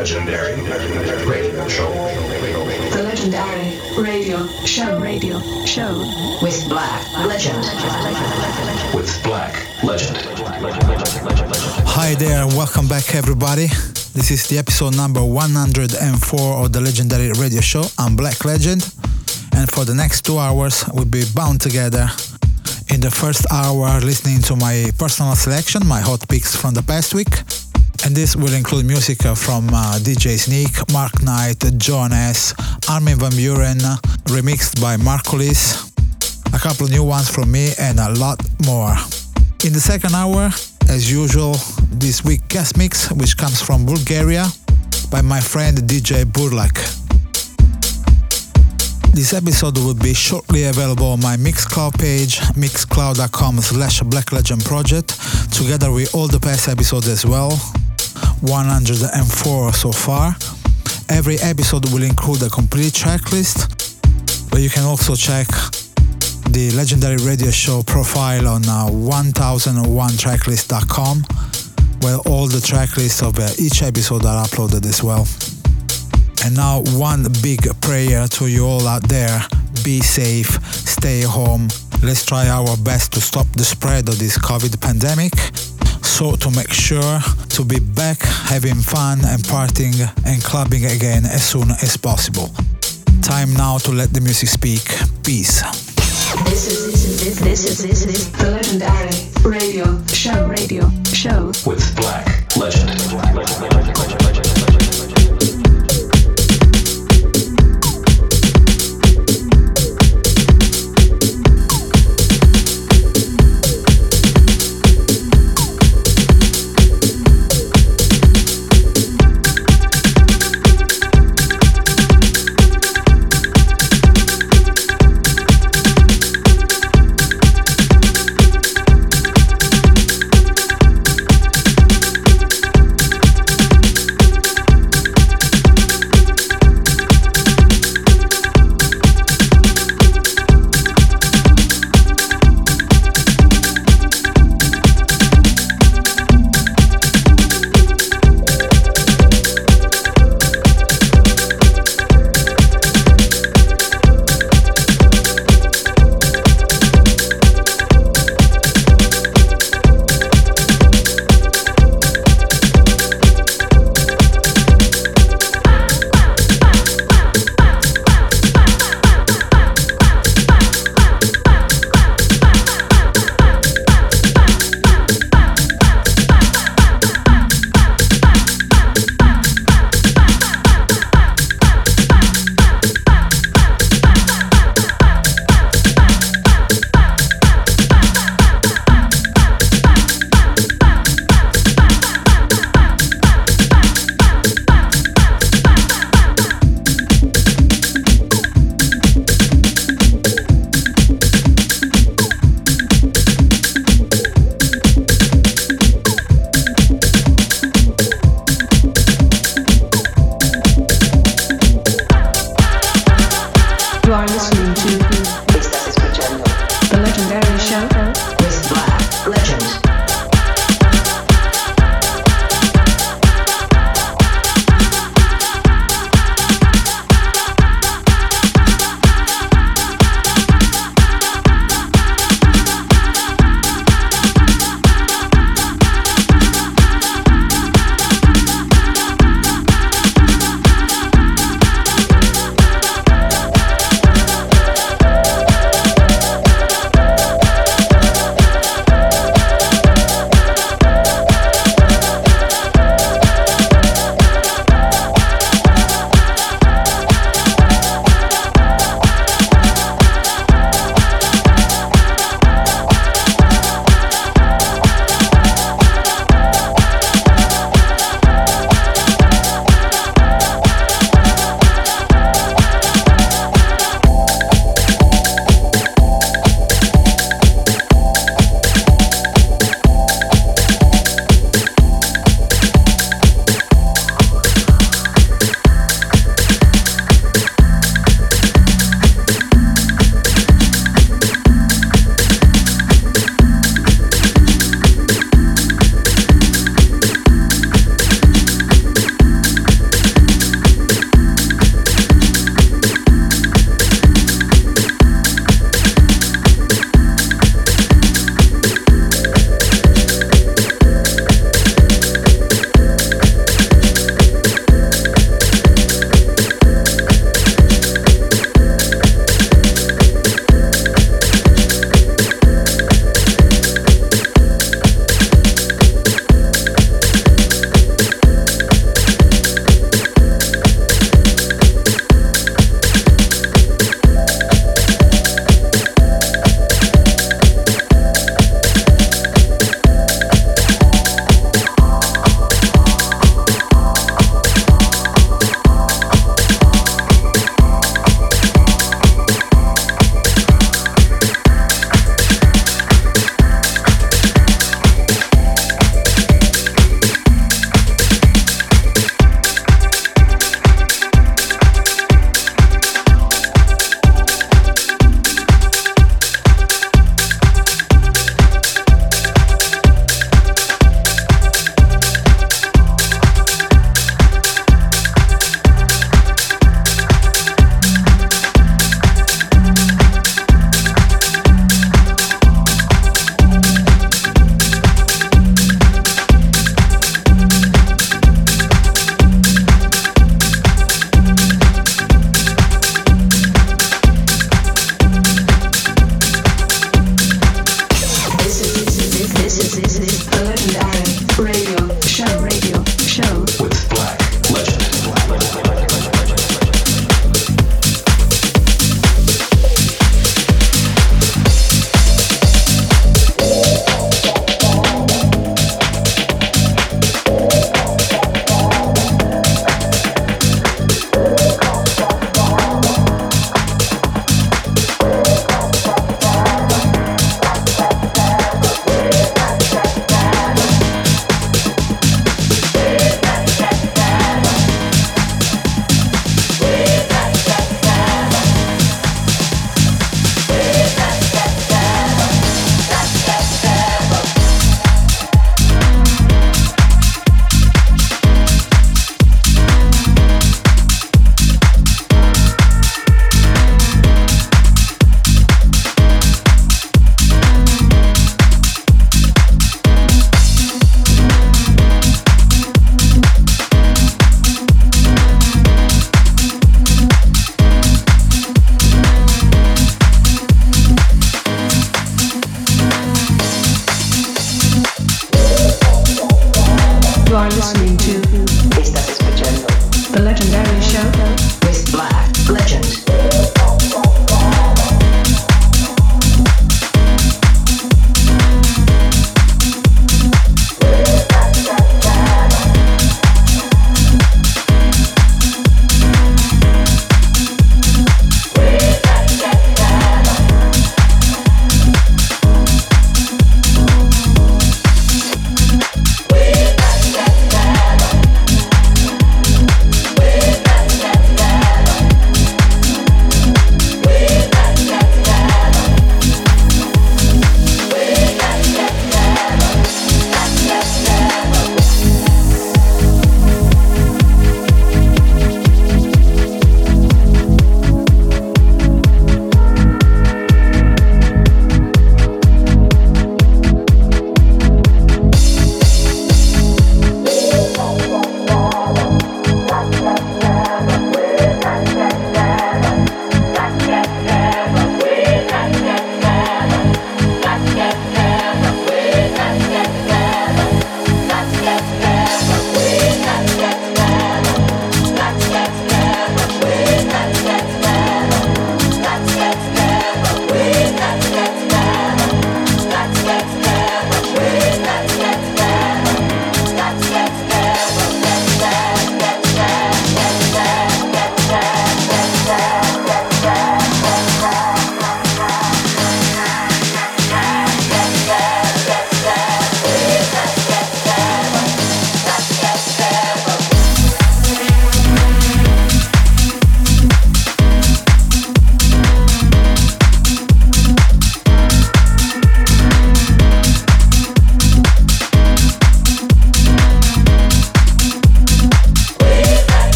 is The legendary radio show. the legendary radio show radio show with Black Legend. With Black Legend. Hi there, and welcome back, everybody. This is the episode number 104 of the legendary radio show. I'm Black Legend, and for the next two hours, we'll be bound together. In the first hour, listening to my personal selection, my hot picks from the past week. And this will include music from uh, DJ Sneak, Mark Knight, Johan S., Armin Van Buuren, remixed by Marco Lys, a couple new ones from me, and a lot more. In the second hour, as usual, this week guest mix, which comes from Bulgaria by my friend DJ Burlak. This episode will be shortly available on my Mixcloud page, mixcloud.com slash blacklegendproject, together with all the past episodes as well, 104 so far. Every episode will include a complete tracklist, but you can also check the legendary radio show profile on uh, 1001tracklist.com where all the tracklists of uh, each episode are uploaded as well. And now, one big prayer to you all out there be safe, stay home. Let's try our best to stop the spread of this COVID pandemic. So, to make sure to be back having fun and partying and clubbing again as soon as possible. Time now to let the music speak. Peace. This is this is this this is this is the legendary radio show radio show With Black Legend.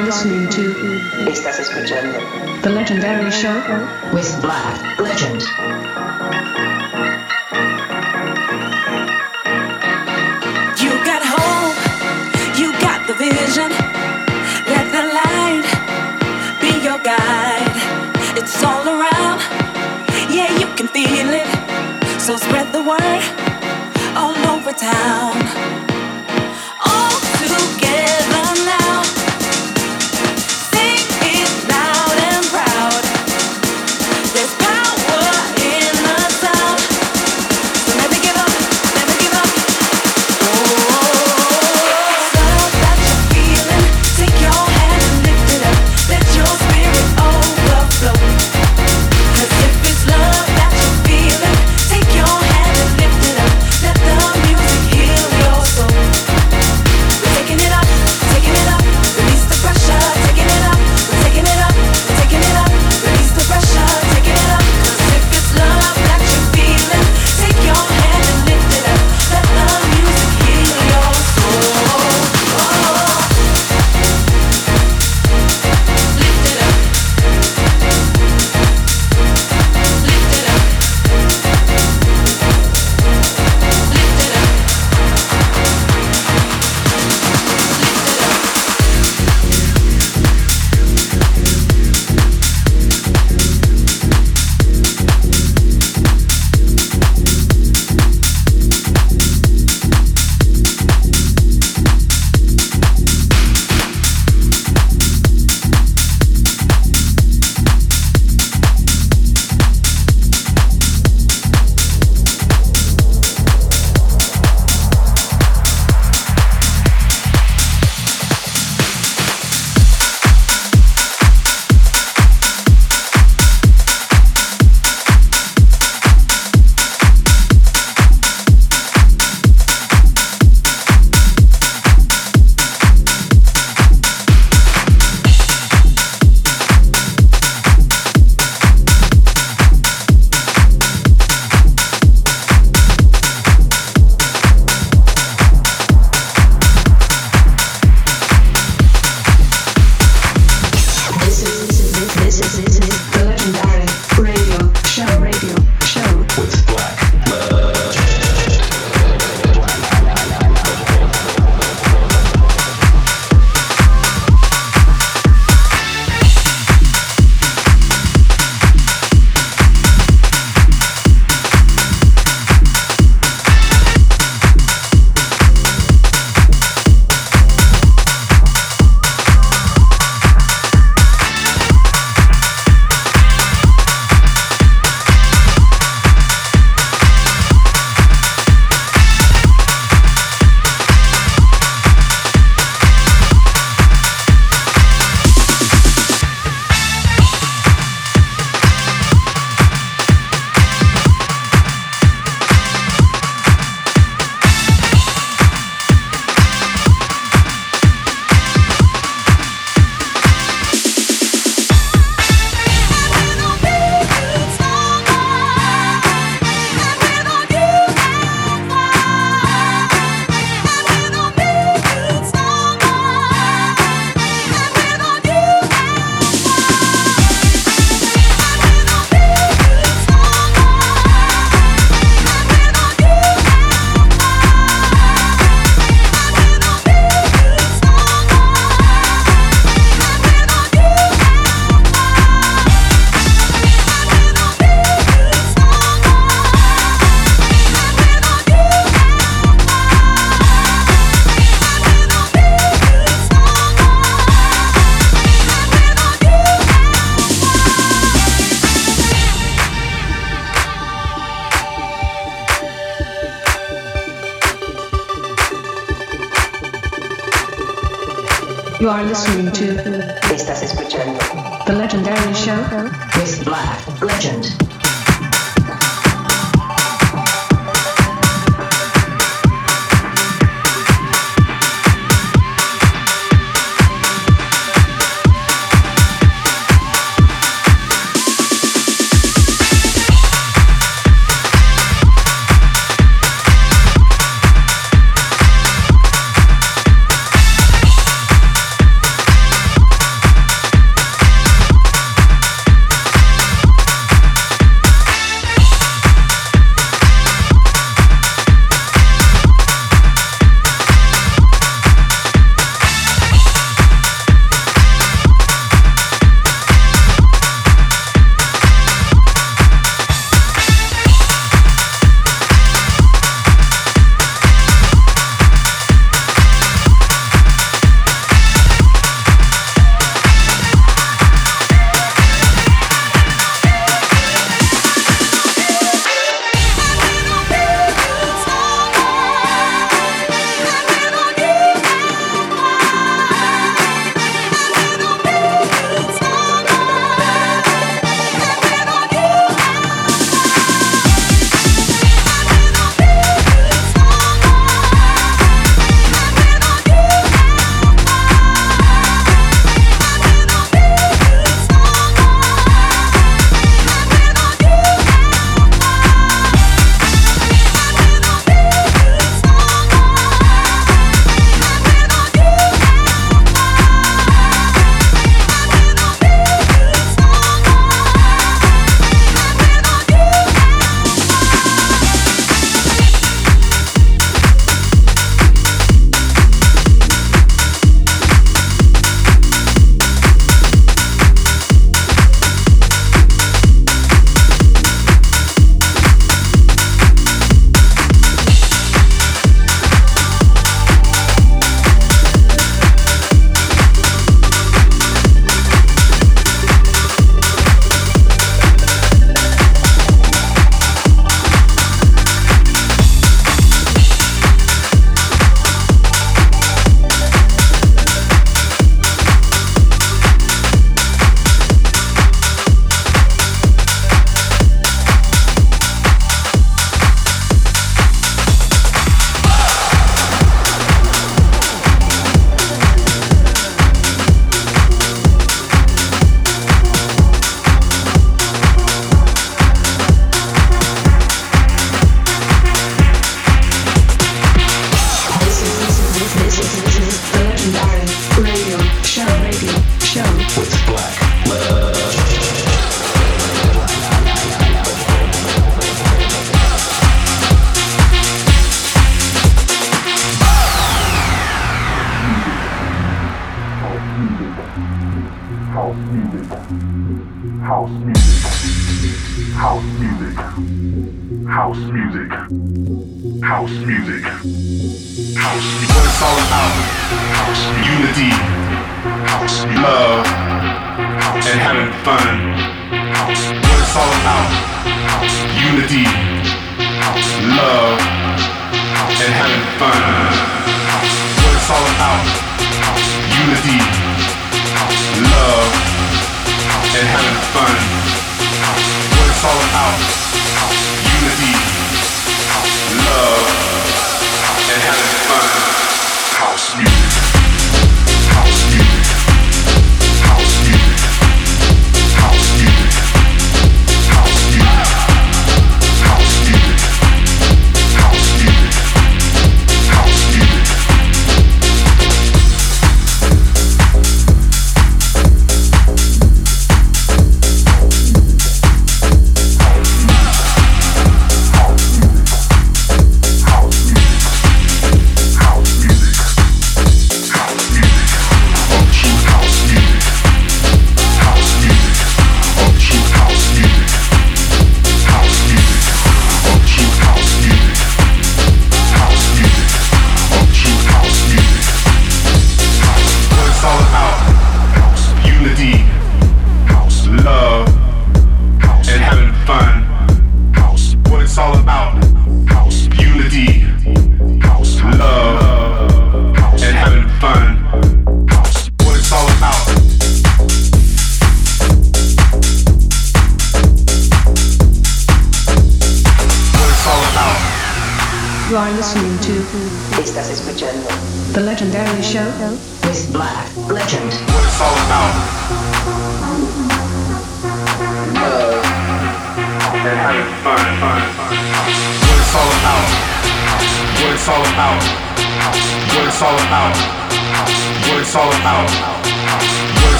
are listening to. Estás escuchando. The Legendary Show with Black Legend. You got hope, you got the vision. Let the light be your guide. It's all around, yeah, you can feel it. So spread the word all over town.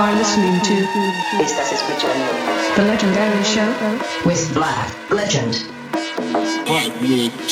are listening to. Estás escuchando. The Legendary Show with Black Legend. Black Legend.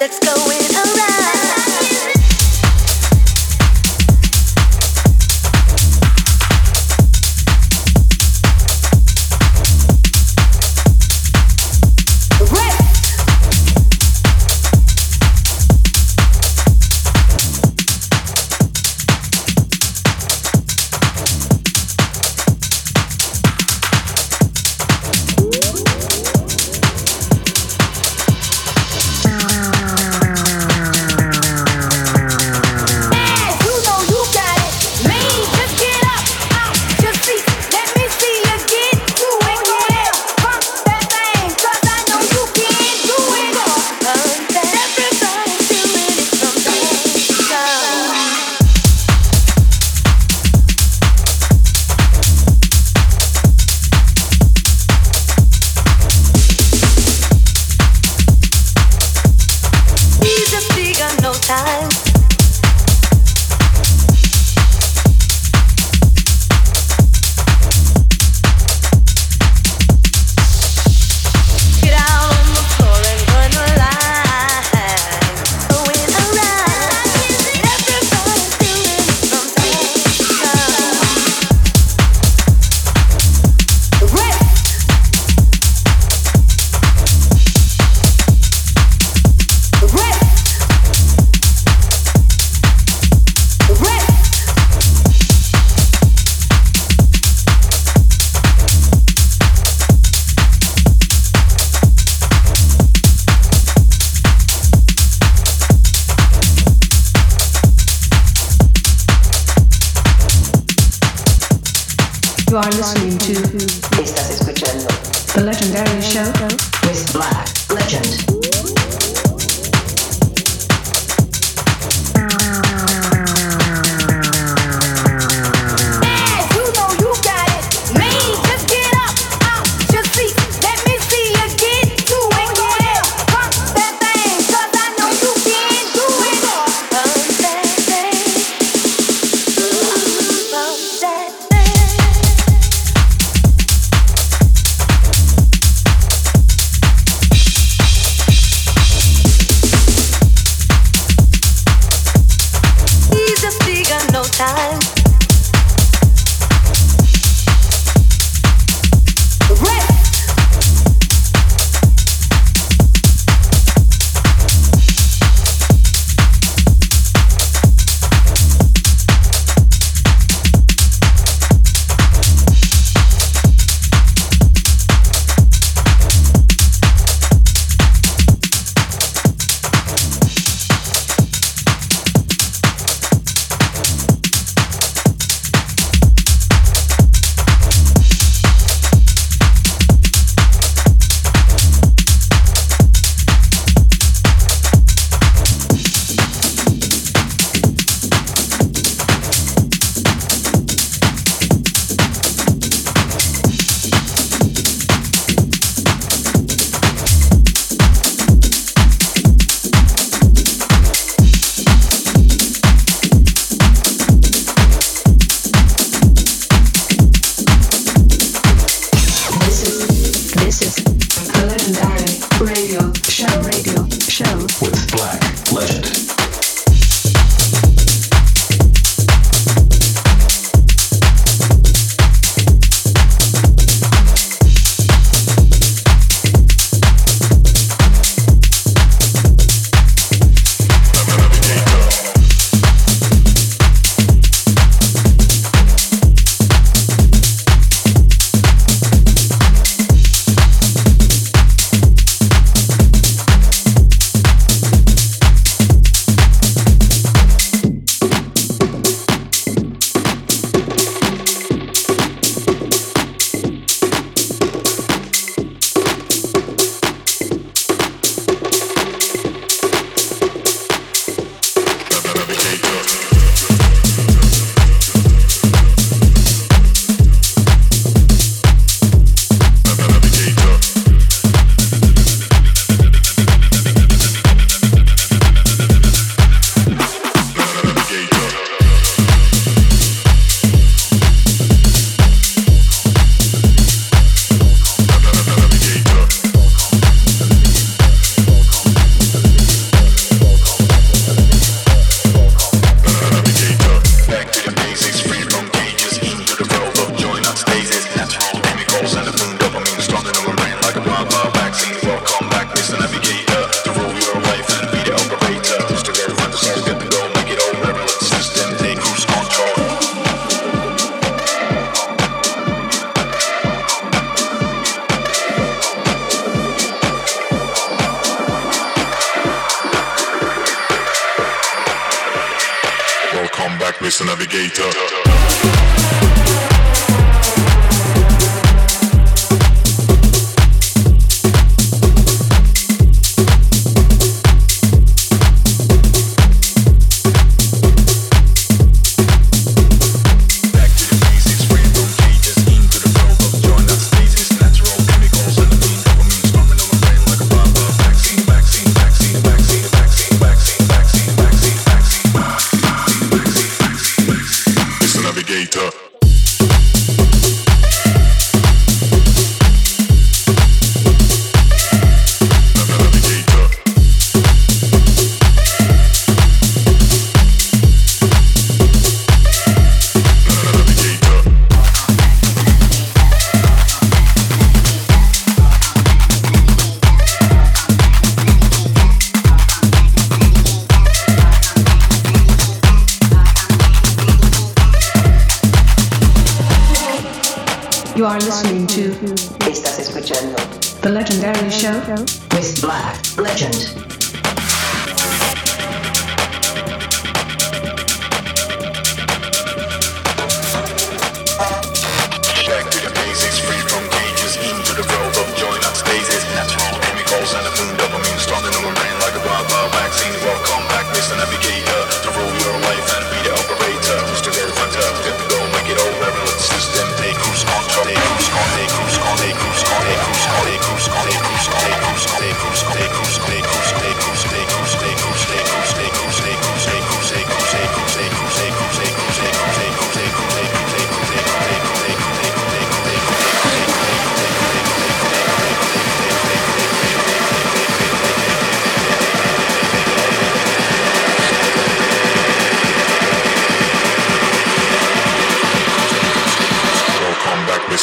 Let's go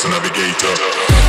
Navigator.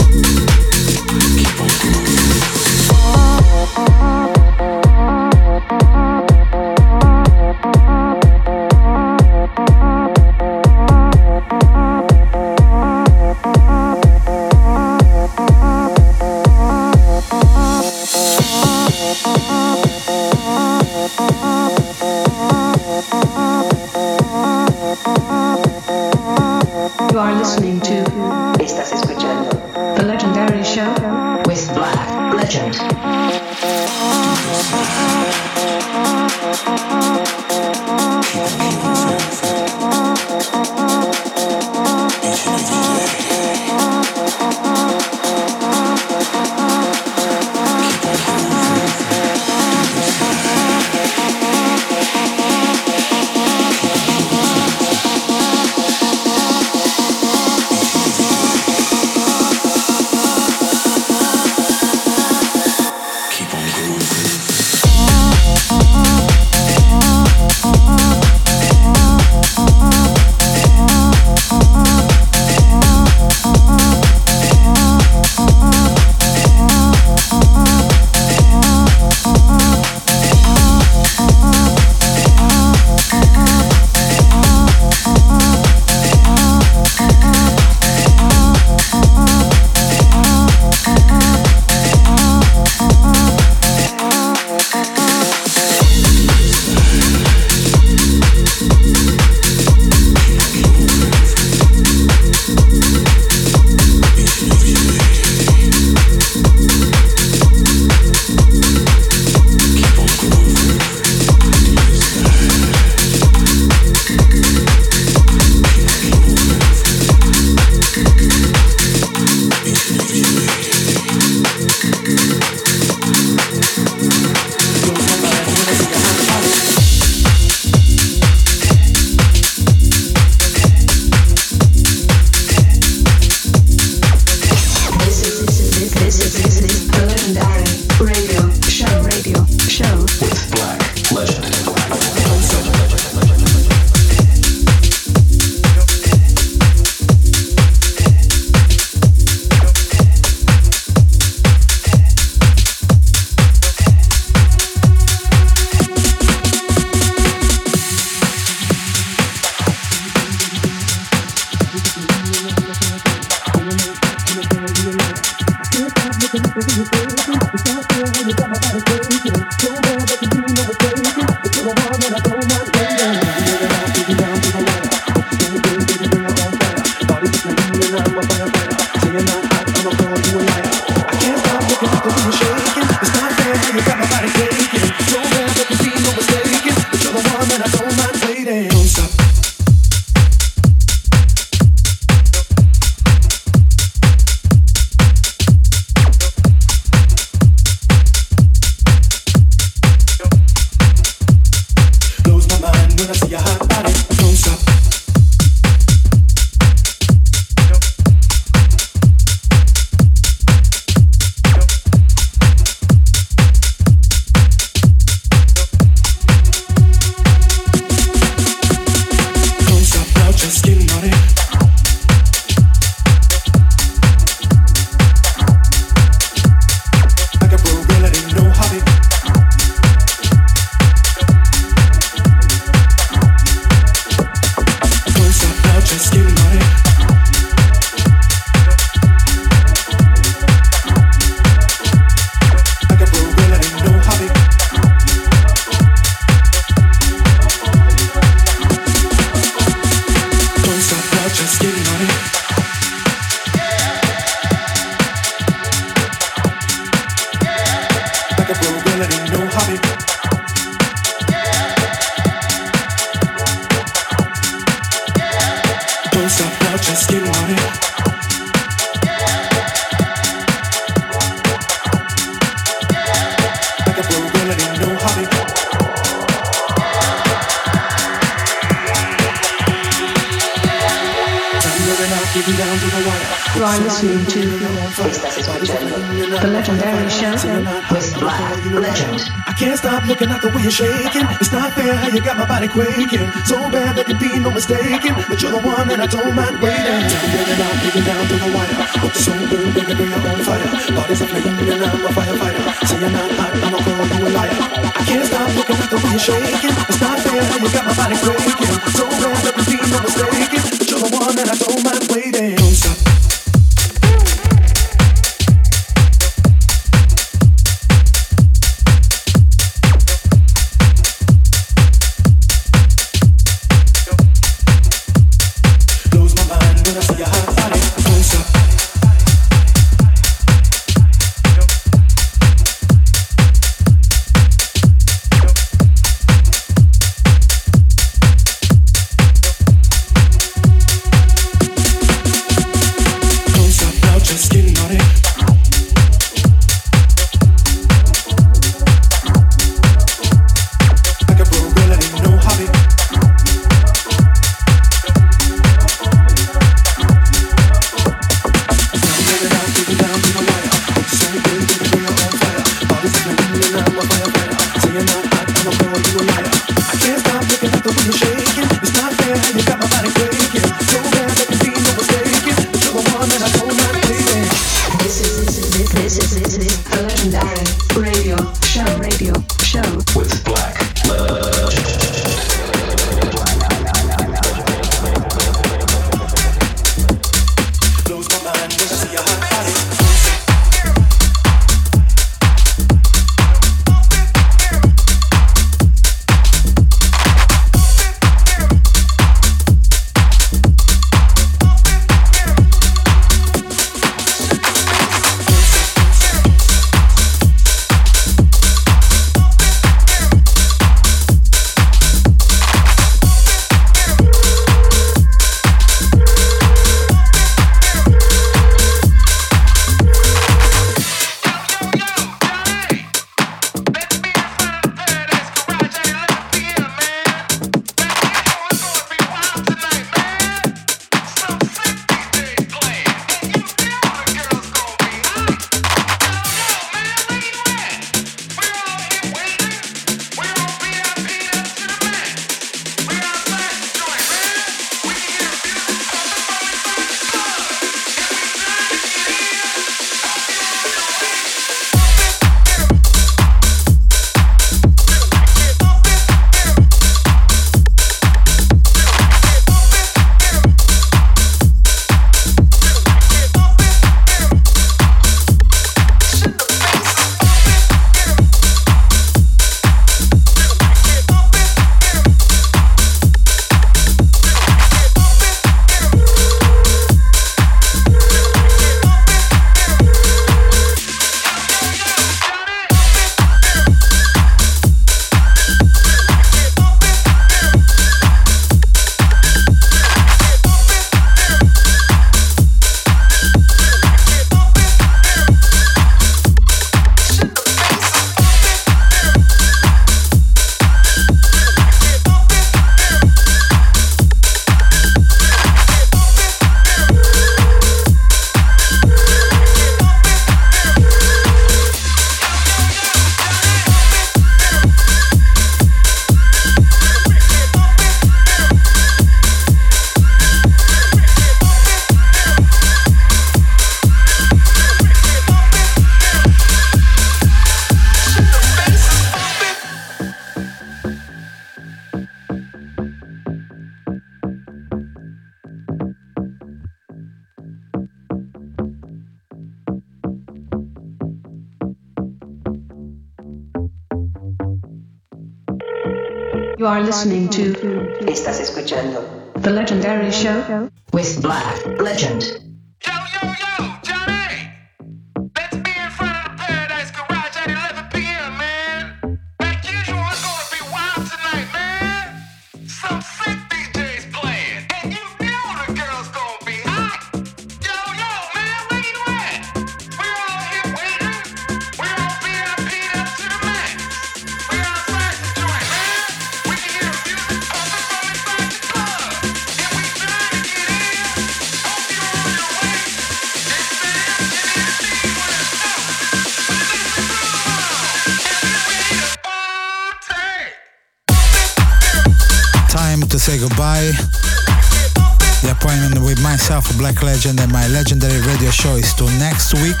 To next week.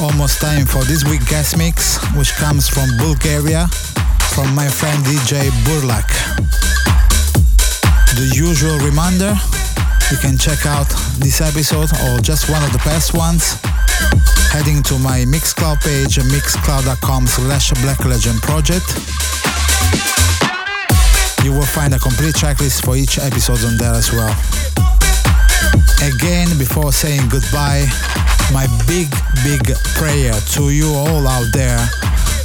Almost time for this week guest mix, which comes from Bulgaria, from my friend DJ Burlak. The usual reminder, you can check out this episode or just one of the past ones heading to my Mixcloud page, mixcloud.com slash Black Legend Project. You will find a complete checklist for each episode on there as well. Again, before saying goodbye, my big, big prayer to you all out there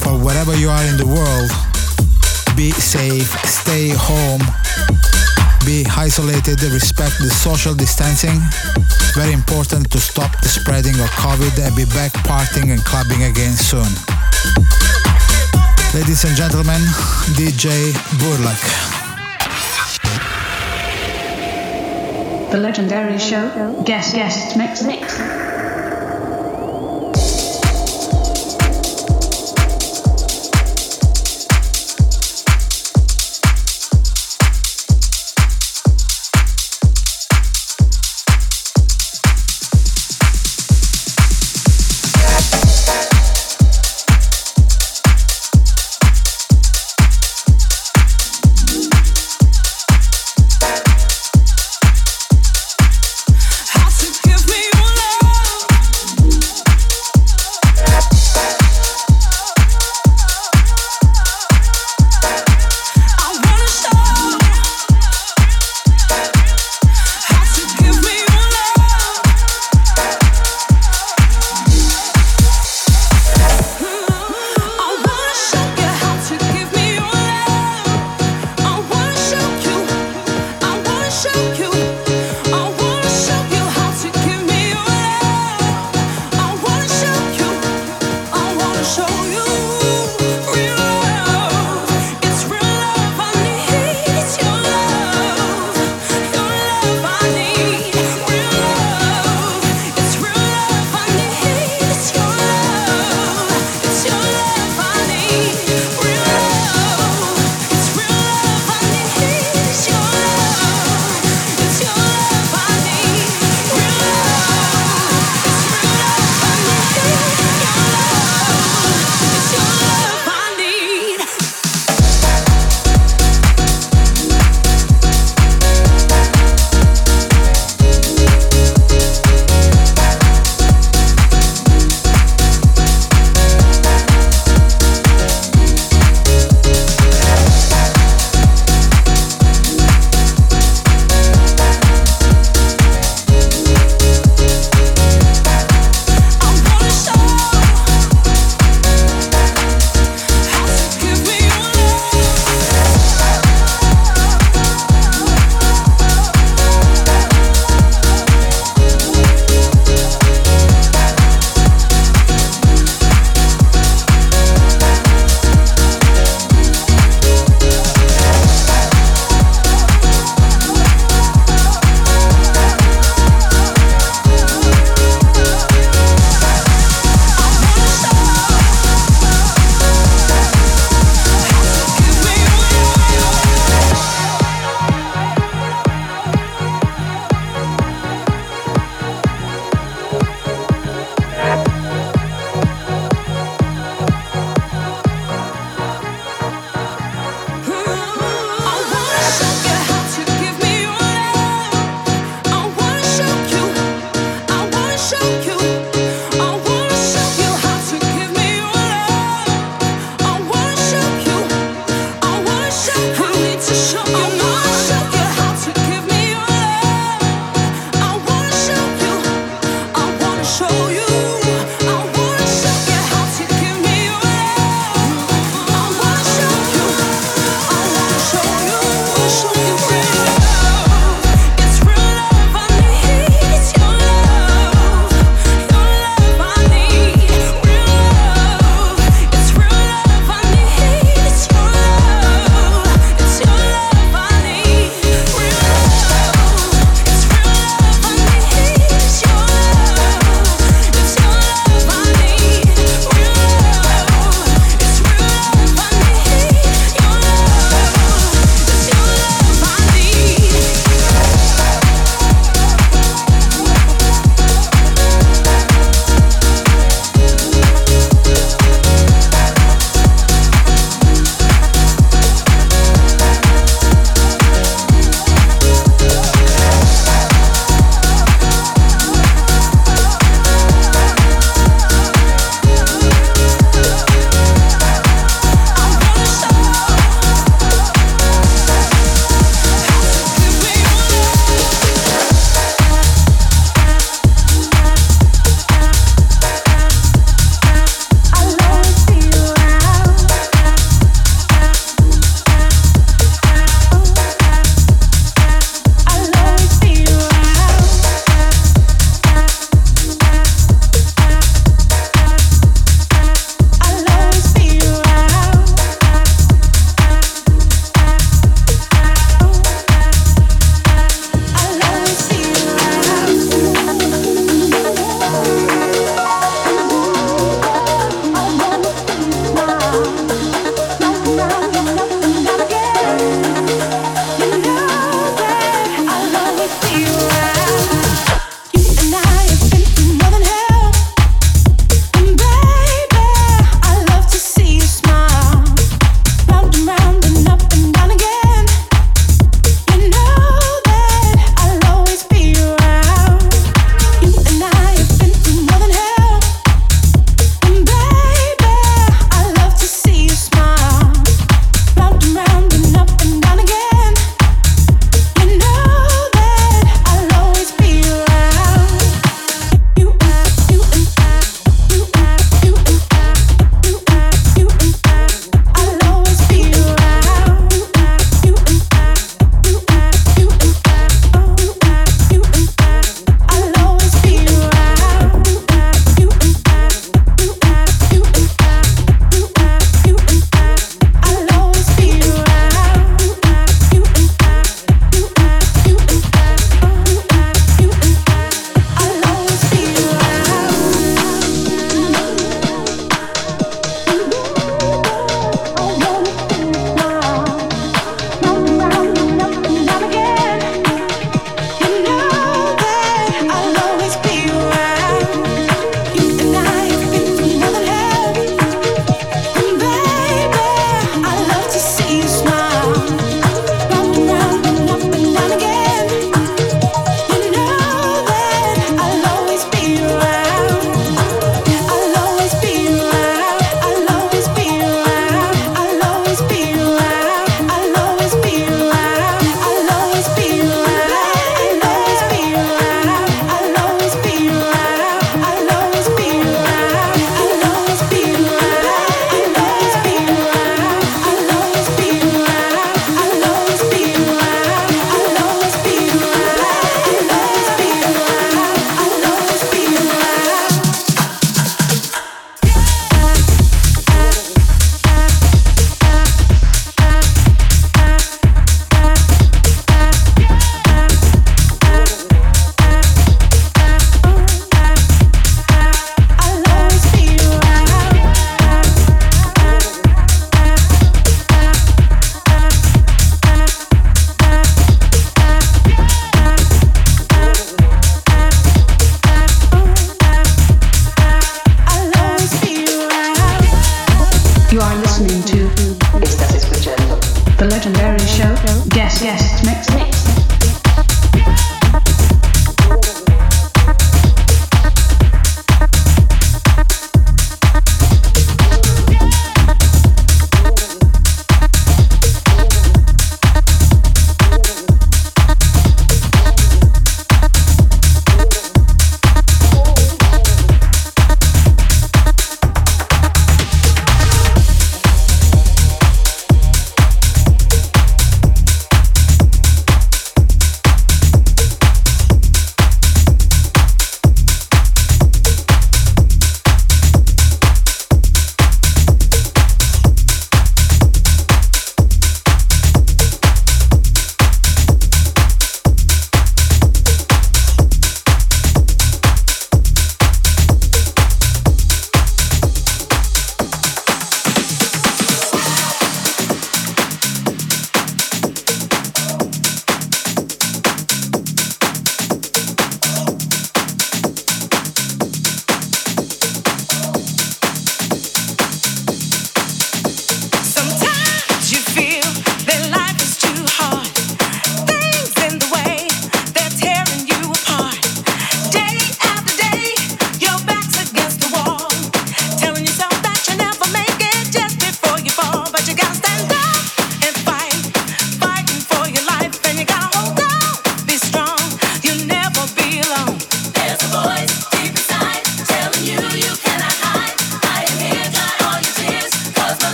for wherever you are in the world. Be safe, stay home, be isolated, respect the social distancing. Very important to stop the spreading of COVID and be back partying and clubbing again soon. Ladies and gentlemen, DJ Burlak. The Legendary Show Guest Guest Mix Mix.